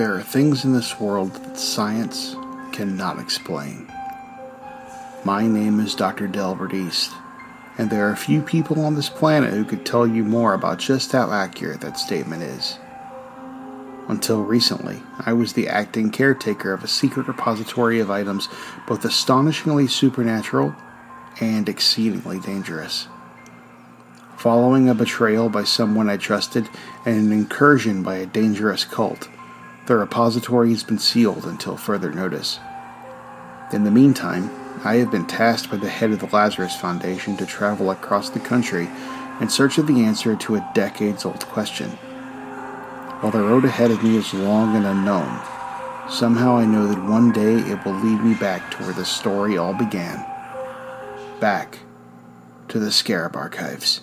There are things in this world that science cannot explain. My name is Dr. Delbert East, and there are few people on this planet who could tell you more about just how accurate that statement is. Until recently, I was the acting caretaker of a secret repository of items both astonishingly supernatural and exceedingly dangerous. Following a betrayal by someone I trusted and an incursion by a dangerous cult, the repository has been sealed until further notice. In the meantime, I have been tasked by the head of the Lazarus Foundation to travel across the country in search of the answer to a decades old question. While the road ahead of me is long and unknown, somehow I know that one day it will lead me back to where the story all began. Back to the Scarab Archives.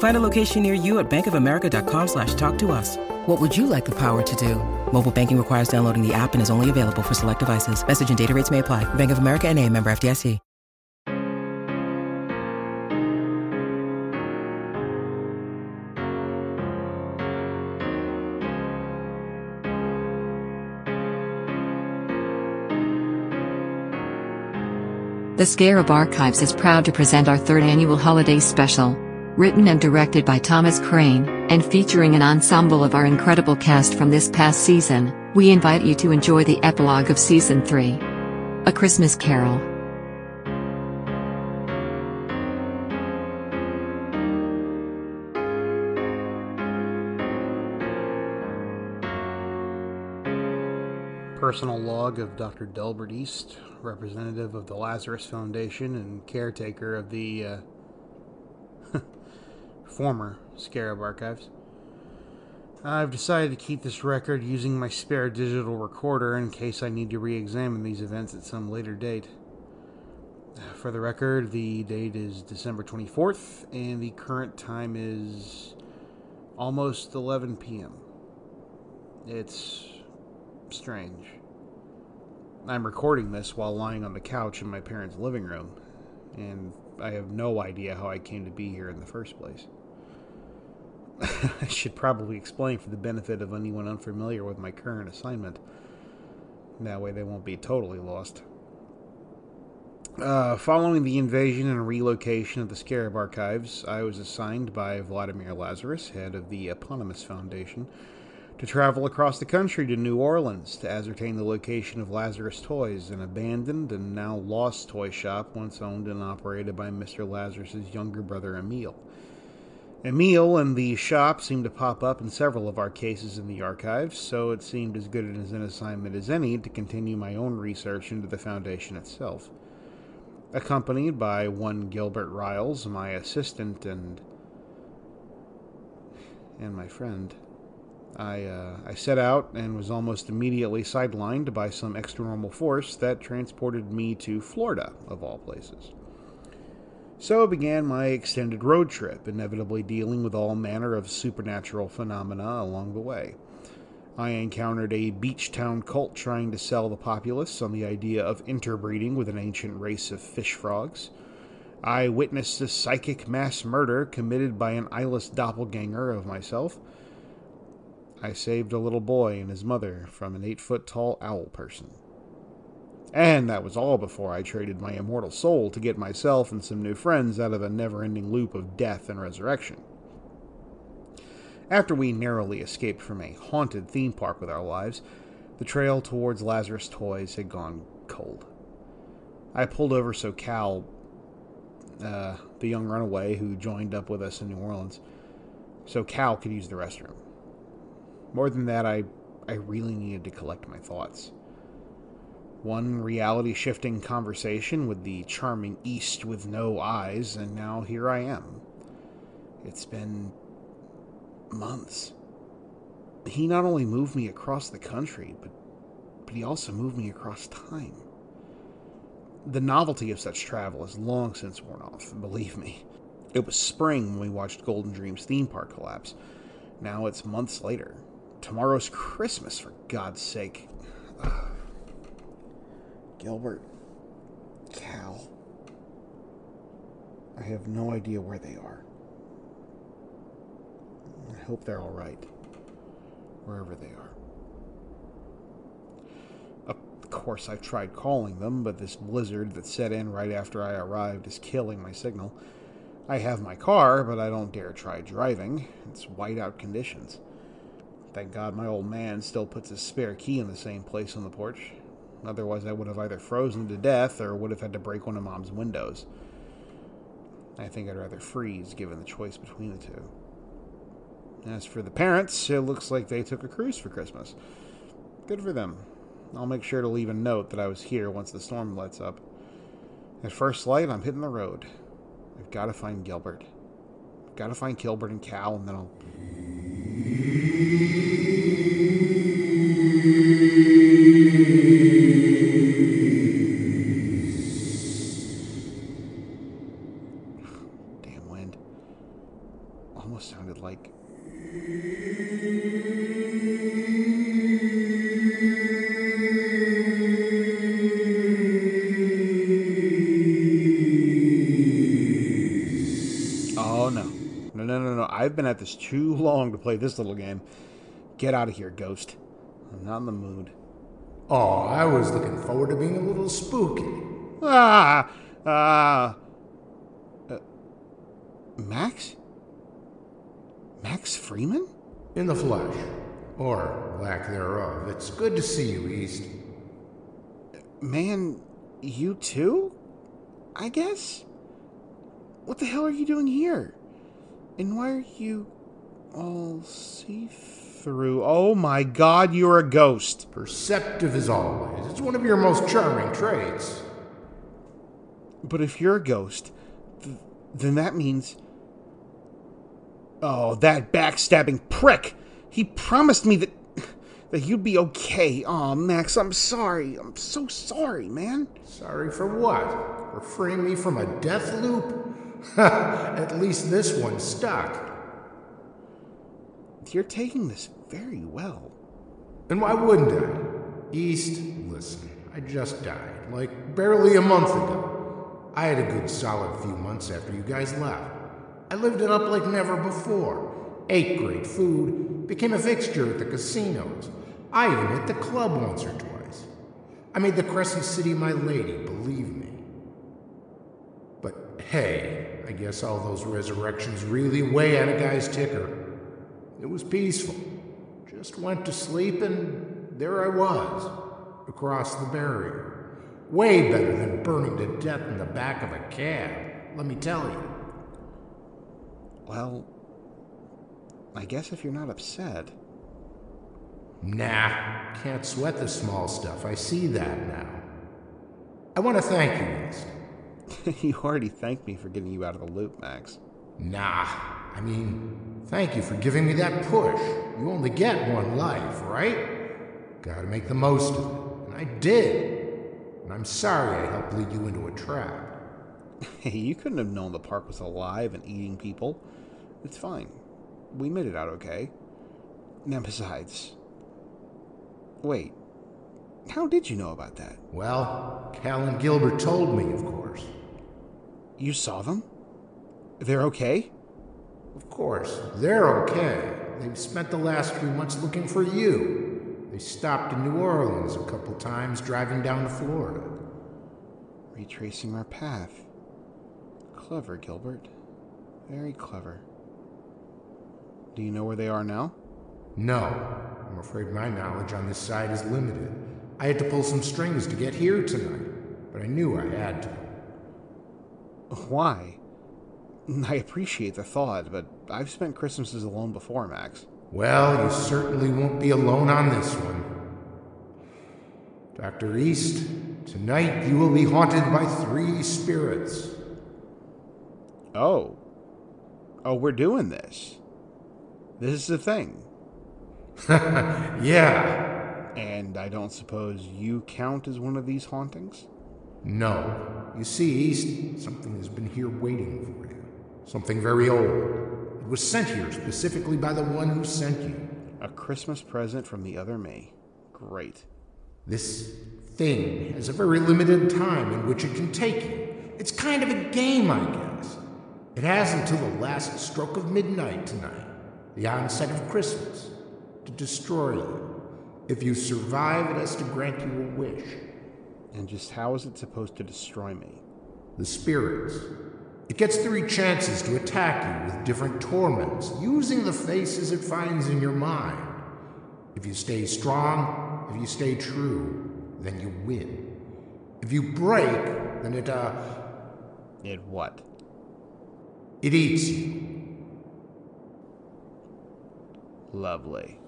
Find a location near you at bankofamerica.com slash talk to us. What would you like the power to do? Mobile banking requires downloading the app and is only available for select devices. Message and data rates may apply. Bank of America and a member FDIC. The Scarab Archives is proud to present our third annual holiday special. Written and directed by Thomas Crane, and featuring an ensemble of our incredible cast from this past season, we invite you to enjoy the epilogue of Season 3 A Christmas Carol. Personal log of Dr. Delbert East, representative of the Lazarus Foundation and caretaker of the uh, former Scarab Archives. I've decided to keep this record using my spare digital recorder in case I need to re examine these events at some later date. For the record, the date is December 24th, and the current time is almost 11 p.m. It's strange. I'm recording this while lying on the couch in my parents' living room, and I have no idea how I came to be here in the first place. I should probably explain for the benefit of anyone unfamiliar with my current assignment. That way they won't be totally lost. Uh, following the invasion and relocation of the Scarab Archives, I was assigned by Vladimir Lazarus, head of the Eponymous Foundation, to travel across the country to New Orleans to ascertain the location of Lazarus Toys, an abandoned and now lost toy shop once owned and operated by Mr. Lazarus's younger brother Emil. Emil and the shop seemed to pop up in several of our cases in the archives, so it seemed as good as an assignment as any to continue my own research into the Foundation itself. Accompanied by one Gilbert Riles, my assistant and and my friend. I, uh, I set out and was almost immediately sidelined by some extranormal force that transported me to Florida, of all places. So began my extended road trip, inevitably dealing with all manner of supernatural phenomena along the way. I encountered a beach town cult trying to sell the populace on the idea of interbreeding with an ancient race of fish frogs. I witnessed a psychic mass murder committed by an eyeless doppelganger of myself I saved a little boy and his mother from an eight foot tall owl person. And that was all before I traded my immortal soul to get myself and some new friends out of a never ending loop of death and resurrection. After we narrowly escaped from a haunted theme park with our lives, the trail towards Lazarus Toys had gone cold. I pulled over so Cal, uh, the young runaway who joined up with us in New Orleans, so Cal could use the restroom. More than that, I, I really needed to collect my thoughts. One reality shifting conversation with the charming East with no eyes, and now here I am. It's been months. He not only moved me across the country, but but he also moved me across time. The novelty of such travel has long since worn off, believe me. It was spring when we watched Golden Dreams theme park collapse. Now it's months later. Tomorrow's Christmas, for God's sake. Gilbert, Cal. I have no idea where they are. I hope they're all right, wherever they are. Of course, I've tried calling them, but this blizzard that set in right after I arrived is killing my signal. I have my car, but I don't dare try driving. It's whiteout conditions. Thank God my old man still puts his spare key in the same place on the porch. Otherwise, I would have either frozen to death or would have had to break one of Mom's windows. I think I'd rather freeze given the choice between the two. As for the parents, it looks like they took a cruise for Christmas. Good for them. I'll make sure to leave a note that I was here once the storm lets up. At first light, I'm hitting the road. I've got to find Gilbert. I've got to find Gilbert and Cal, and then I'll. Oh no. No, no, no, no. I've been at this too long to play this little game. Get out of here, ghost. I'm not in the mood. Oh, I was looking forward to being a little spooky. Ah! Ah! Uh, Max? Max Freeman? In the flesh. Or lack thereof. It's good to see you, East. Man, you too? I guess? What the hell are you doing here? And why are you all see through? Oh my god, you're a ghost. Perceptive as always. It's one of your most charming traits. But if you're a ghost, th- then that means. Oh, that backstabbing prick! He promised me that. that you'd be okay. Oh, Max, I'm sorry. I'm so sorry, man. Sorry for what? For freeing me from a death loop? At least this one stuck. You're taking this very well. And why wouldn't I? East, listen, I just died, like barely a month ago. I had a good solid few months after you guys left. I lived it up like never before. Ate great food, became a fixture at the casinos. I even hit the club once or twice. I made the Crescent City my lady, believe me. Hey, I guess all those resurrections really weigh on a guy's ticker. It was peaceful. Just went to sleep and there I was, across the barrier. Way better than burning to death in the back of a cab, let me tell you. Well, I guess if you're not upset. Nah, can't sweat the small stuff. I see that now. I want to thank you, East. you already thanked me for getting you out of the loop, Max. Nah, I mean, thank you for giving me that push. You only get one life, right? Gotta make the most of it. And I did. And I'm sorry I helped lead you into a trap. Hey, you couldn't have known the park was alive and eating people. It's fine. We made it out okay. Now, besides. Wait. How did you know about that? Well, Cal and Gilbert told me, of course. You saw them? They're okay? Of course, they're okay. They've spent the last few months looking for you. They stopped in New Orleans a couple times driving down to Florida. Retracing our path. Clever, Gilbert. Very clever. Do you know where they are now? No, I'm afraid my knowledge on this side is limited. I had to pull some strings to get here tonight, but I knew I had to. Why? I appreciate the thought, but I've spent Christmases alone before, Max. Well, you certainly won't be alone on this one. Dr. East, tonight you will be haunted by three spirits. Oh. Oh, we're doing this. This is the thing. yeah, And I don't suppose you count as one of these hauntings? No. You see, East, something has been here waiting for you. Something very old. It was sent here specifically by the one who sent you. A Christmas present from the other me. Great. This thing has a very limited time in which it can take you. It's kind of a game, I guess. It has until the last stroke of midnight tonight, the onset of Christmas, to destroy you. If you survive, it has to grant you a wish. And just how is it supposed to destroy me? The spirits. It gets three chances to attack you with different torments, using the faces it finds in your mind. If you stay strong, if you stay true, then you win. If you break, then it, uh. It what? It eats you. Lovely.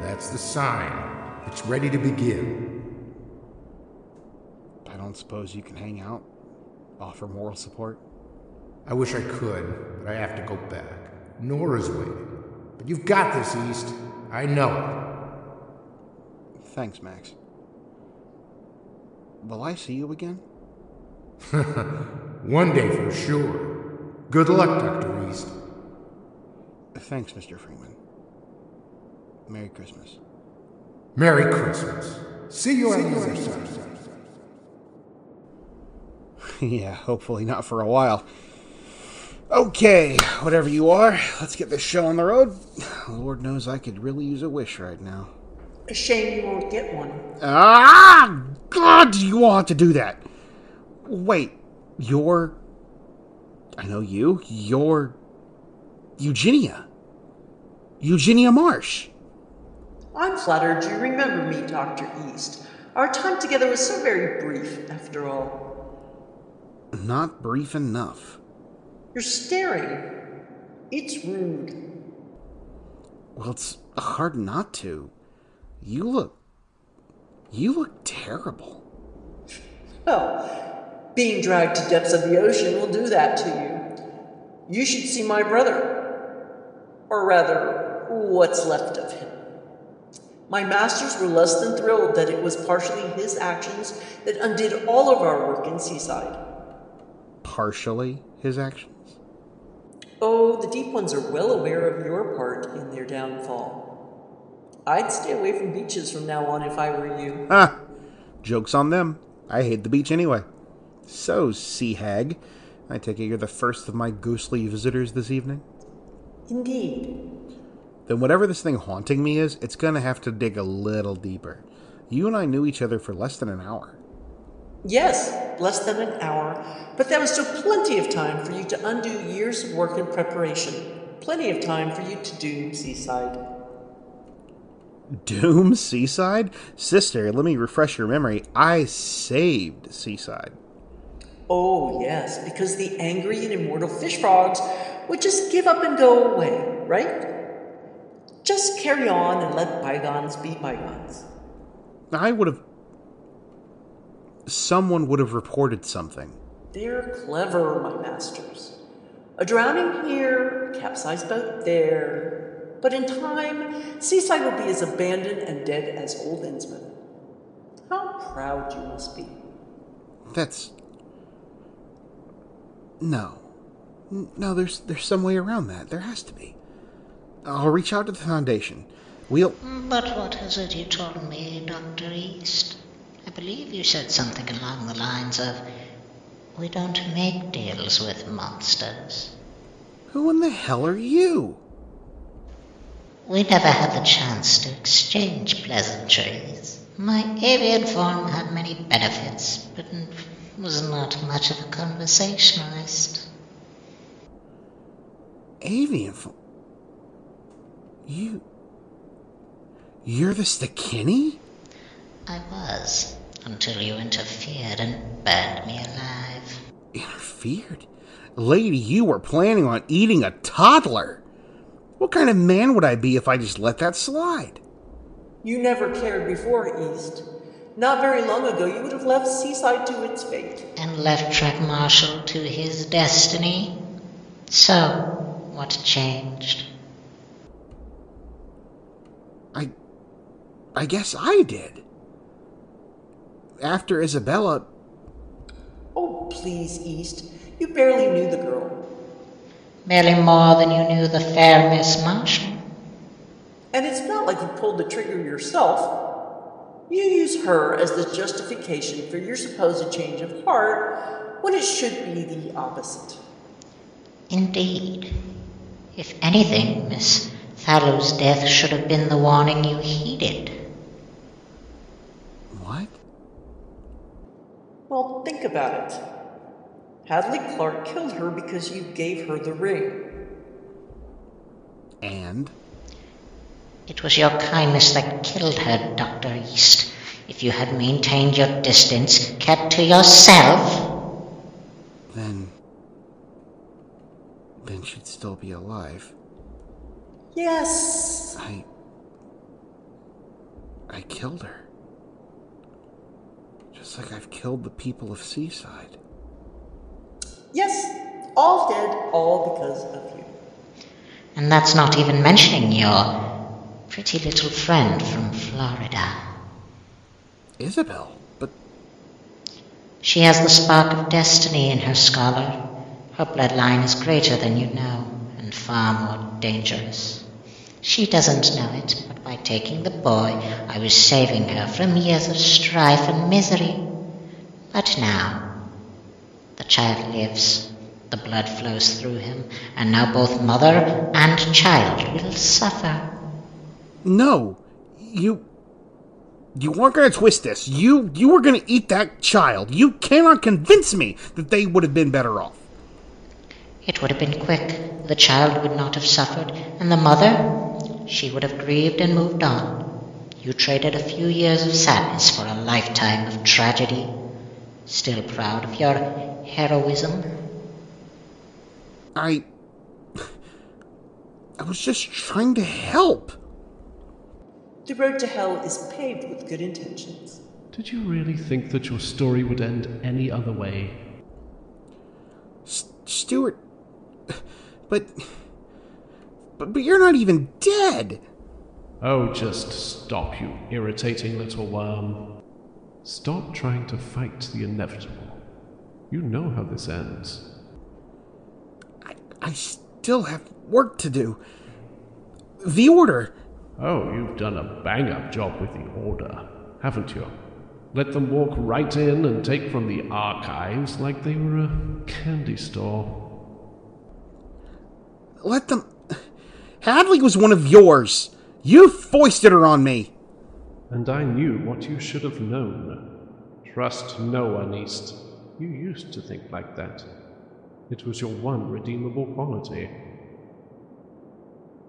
That's the sign. It's ready to begin. I don't suppose you can hang out? Offer moral support? I wish I could, but I have to go back. Nora's waiting. But you've got this, East. I know it. Thanks, Max. Will I see you again? One day for sure. Good luck, Dr. East. Thanks, Mr. Freeman. Merry Christmas. Merry Christmas. See you on the other side. yeah, hopefully not for a while. Okay, whatever you are, let's get this show on the road. Lord knows I could really use a wish right now. A shame you won't get one. Ah, God, do you want to do that? Wait, you're. I know you. You're. Eugenia. Eugenia Marsh. I'm flattered you remember me, Dr. East. Our time together was so very brief, after all. Not brief enough. You're staring. It's rude. Well, it's hard not to. You look. You look terrible. Well, being dragged to depths of the ocean will do that to you. You should see my brother. Or rather, what's left of him. My masters were less than thrilled that it was partially his actions that undid all of our work in Seaside. Partially his actions. Oh, the deep ones are well aware of your part in their downfall. I'd stay away from beaches from now on if I were you. Ah, joke's on them. I hate the beach anyway. So, sea hag, I take it you're the first of my ghostly visitors this evening? Indeed. Then whatever this thing haunting me is, it's gonna have to dig a little deeper. You and I knew each other for less than an hour. Yes, less than an hour, but that was still plenty of time for you to undo years of work and preparation. Plenty of time for you to do Seaside. Doom Seaside? Sister, let me refresh your memory. I saved Seaside. Oh, yes, because the angry and immortal fish frogs would just give up and go away, right? Just carry on and let bygones be bygones. I would have. Someone would have reported something. They're clever, my masters. A drowning here, a capsized boat there. But in time, Seaside will be as abandoned and dead as Old Innsmouth. How proud you must be. That's. No. No, there's there's some way around that. There has to be. I'll reach out to the foundation. We'll. But what is it you told me, Dr. East? I believe you said something along the lines of, We don't make deals with monsters. Who in the hell are you? We never had the chance to exchange pleasantries. My avian form had many benefits, but was not much of a conversationalist. Avian. fo- You. You're the Stikini? I was, until you interfered and burned me alive. Interfered? Lady, you were planning on eating a toddler. What kind of man would I be if I just let that slide? You never cared before, East. Not very long ago, you would have left Seaside to its fate. And left Track Marshall to his destiny. So, what changed? I. I guess I did. After Isabella. Oh, please, East. You barely knew the girl. Barely more than you knew the fair Miss Marshall. And it's not like you pulled the trigger yourself. You use her as the justification for your supposed change of heart when it should be the opposite. Indeed. If anything, Miss Thallow's death should have been the warning you heeded. What? Well, think about it. Hadley Clark killed her because you gave her the ring. And? It was your kindness that killed her, Dr. East. If you had maintained your distance, kept to yourself. Then. Then she'd still be alive. Yes. I. I killed her. Just like I've killed the people of Seaside. Yes. All dead, all because of you. And that's not even mentioning your pretty little friend from Florida. Isabel? But. She has the spark of destiny in her scholar. Her bloodline is greater than you know, and far more dangerous. She doesn't know it, but by taking the boy, I was saving her from years of strife and misery. But now, the child lives, the blood flows through him, and now both mother and child will suffer. No! You. You weren't going to twist this. You you were going to eat that child. You cannot convince me that they would have been better off. It would have been quick. The child would not have suffered, and the mother, she would have grieved and moved on. You traded a few years of sadness for a lifetime of tragedy. Still proud of your heroism? I. I was just trying to help. The road to hell is paved with good intentions. Did you really think that your story would end any other way? S- Stuart. But. But, but you're not even dead. Oh, just stop, you irritating little worm. Stop trying to fight the inevitable. You know how this ends. I, I still have work to do. The Order. Oh, you've done a bang up job with the Order, haven't you? Let them walk right in and take from the archives like they were a candy store. Let them. Hadley was one of yours. You foisted her on me. And I knew what you should have known. Trust no one, East. You used to think like that. It was your one redeemable quality.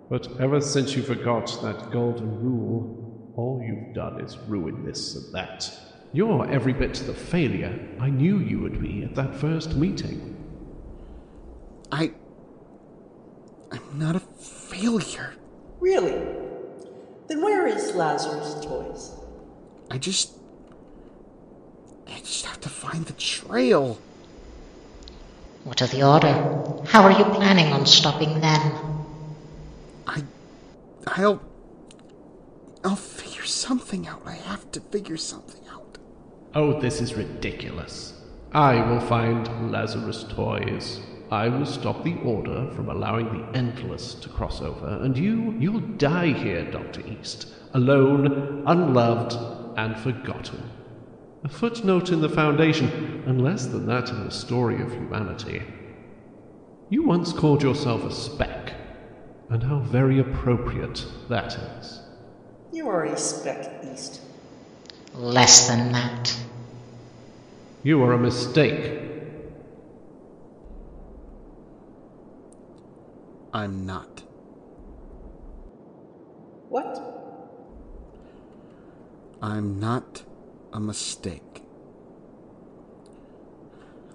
But ever since you forgot that golden rule, all you've done is ruin this and that. You're every bit the failure I knew you would be at that first meeting. I. I'm not a failure. Really? Then where is Lazarus' toys? I just. I just have to find the trail. What of the Order? How are you planning on stopping them? I. I'll. I'll figure something out. I have to figure something out. Oh, this is ridiculous. I will find Lazarus toys. I will stop the Order from allowing the Endless to cross over, and you, you'll die here, Dr. East, alone, unloved, and forgotten. A footnote in the Foundation, and less than that in the story of humanity. You once called yourself a speck, and how very appropriate that is. You are a speck east. Less than that. You are a mistake. I'm not. What? I'm not a mistake.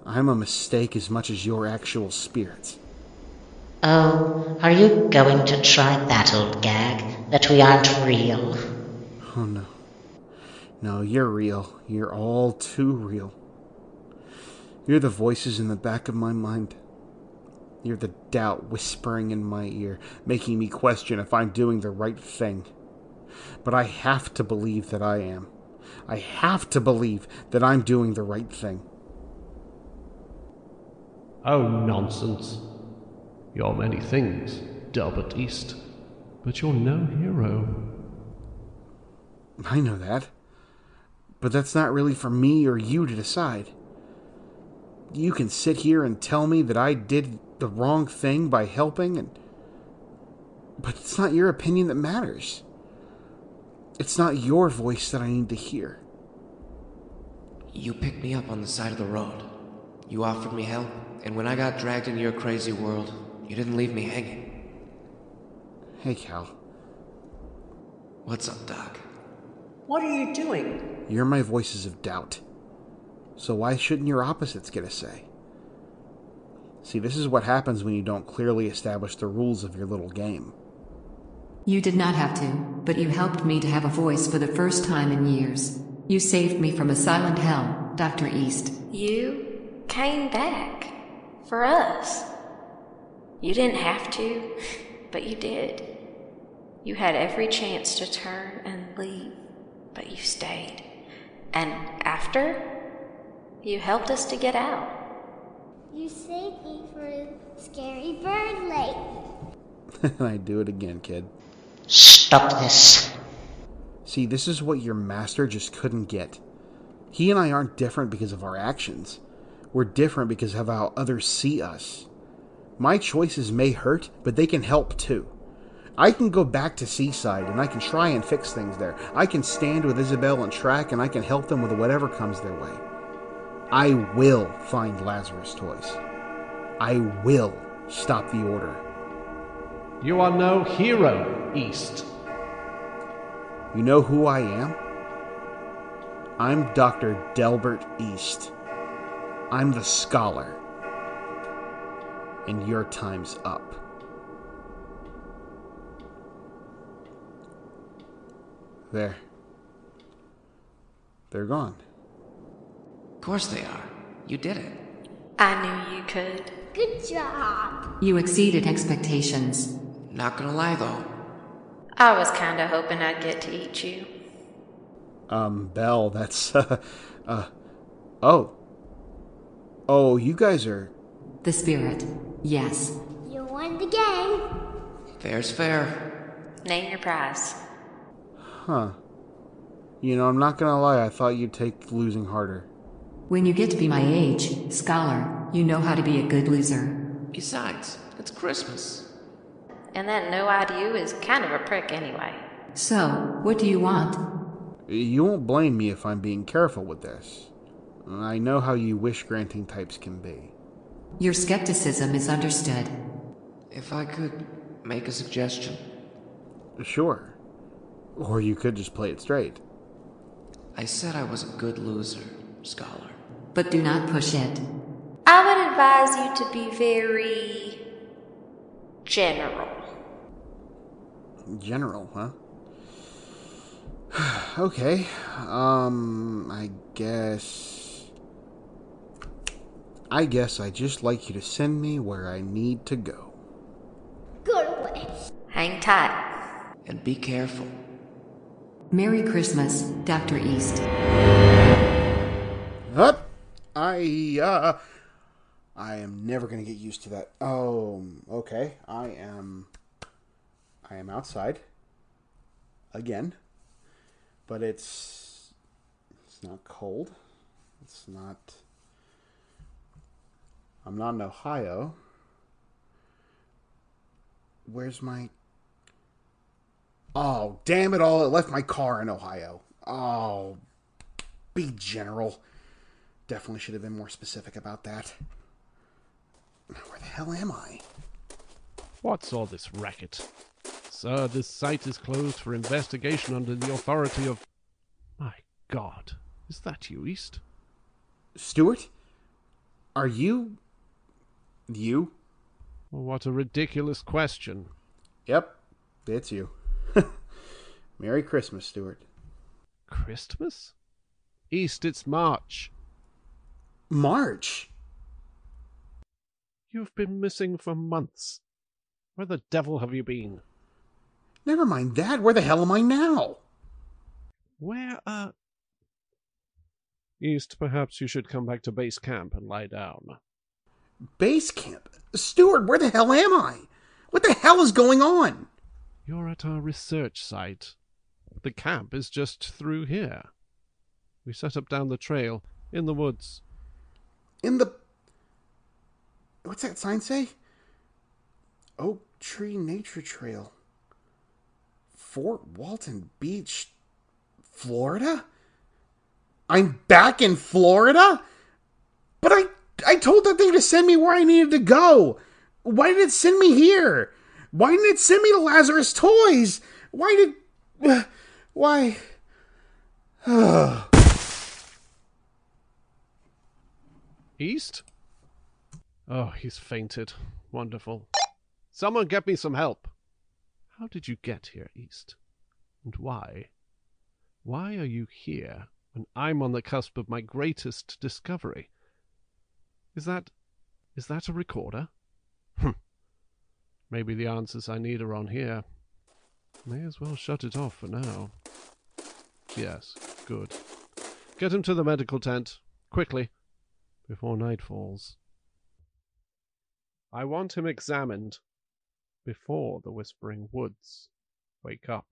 I'm a mistake as much as your actual spirits. Oh, are you going to try that old gag? That we aren't real? Oh no. No, you're real. You're all too real. You're the voices in the back of my mind. You're the doubt whispering in my ear, making me question if I'm doing the right thing. But I have to believe that I am. I have to believe that I'm doing the right thing. Oh, nonsense. You're many things, Delbert East, but you're no hero. I know that. But that's not really for me or you to decide. You can sit here and tell me that I did the wrong thing by helping and but it's not your opinion that matters. It's not your voice that I need to hear. You picked me up on the side of the road. You offered me help, and when I got dragged into your crazy world, you didn't leave me hanging. Hey, Cal. What's up, Doc? What are you doing? You're my voices of doubt. So why shouldn't your opposites get a say? See, this is what happens when you don't clearly establish the rules of your little game. You did not have to, but you helped me to have a voice for the first time in years. You saved me from a silent hell, Dr. East. You came back. For us. You didn't have to, but you did. You had every chance to turn and leave, but you stayed. And after, you helped us to get out. You saved me from a scary bird lake. and I do it again, kid. Stop this. See, this is what your master just couldn't get. He and I aren't different because of our actions. We're different because of how others see us. My choices may hurt, but they can help too. I can go back to Seaside and I can try and fix things there. I can stand with Isabel and Track and I can help them with whatever comes their way. I will find Lazarus toys. I will stop the order. You are no hero, East. You know who I am? I'm Dr. Delbert East. I'm the scholar. And your time's up. There. They're gone. Of course they are. You did it. I knew you could. Good job. You exceeded expectations. Not gonna lie though. I was kinda hoping I'd get to eat you. Um, Belle, that's, uh, uh, oh. Oh, you guys are, The spirit. Yes. You won the game. Fair's fair. Name your prize. huh. You know, I'm not gonna lie, I thought you'd take losing harder. When you get to be my age, scholar, you know how to be a good loser. Besides, it's Christmas. And that no idea is kind of a prick anyway. So, what do you want? You won't blame me if I'm being careful with this. I know how you wish granting types can be. Your skepticism is understood. If I could make a suggestion, Sure. Or you could just play it straight. I said I was a good loser, Scholar. But do not push it. I would advise you to be very general. General, huh? okay. Um, I guess. I guess I'd just like you to send me where I need to go. Good away. Hang tight. And be careful. Merry Christmas, Dr. East. I uh I am never going to get used to that. Oh, okay. I am I am outside again. But it's it's not cold. It's not I'm not in Ohio. Where's my Oh, damn it all. It left my car in Ohio. Oh, be general. Definitely should have been more specific about that. Where the hell am I? What's all this racket? Sir, this site is closed for investigation under the authority of. My God, is that you, East? Stuart? Are you. You? What a ridiculous question. Yep, it's you. Merry Christmas, Stuart. Christmas? East, it's March. March? You've been missing for months. Where the devil have you been? Never mind that. Where the hell am I now? Where, uh. East, perhaps you should come back to base camp and lie down. Base camp? Stuart, where the hell am I? What the hell is going on? You're at our research site. The camp is just through here. We set up down the trail, in the woods. In the. What's that sign say? Oak Tree Nature Trail. Fort Walton Beach, Florida? I'm back in Florida? But I I told that thing to send me where I needed to go. Why did it send me here? Why didn't it send me to Lazarus Toys? Why did why East? Oh, he's fainted. Wonderful. Someone get me some help. How did you get here, East? And why? Why are you here when I'm on the cusp of my greatest discovery? Is that. is that a recorder? Hm. Maybe the answers I need are on here. May as well shut it off for now. Yes, good. Get him to the medical tent, quickly, before night falls. I want him examined before the Whispering Woods wake up.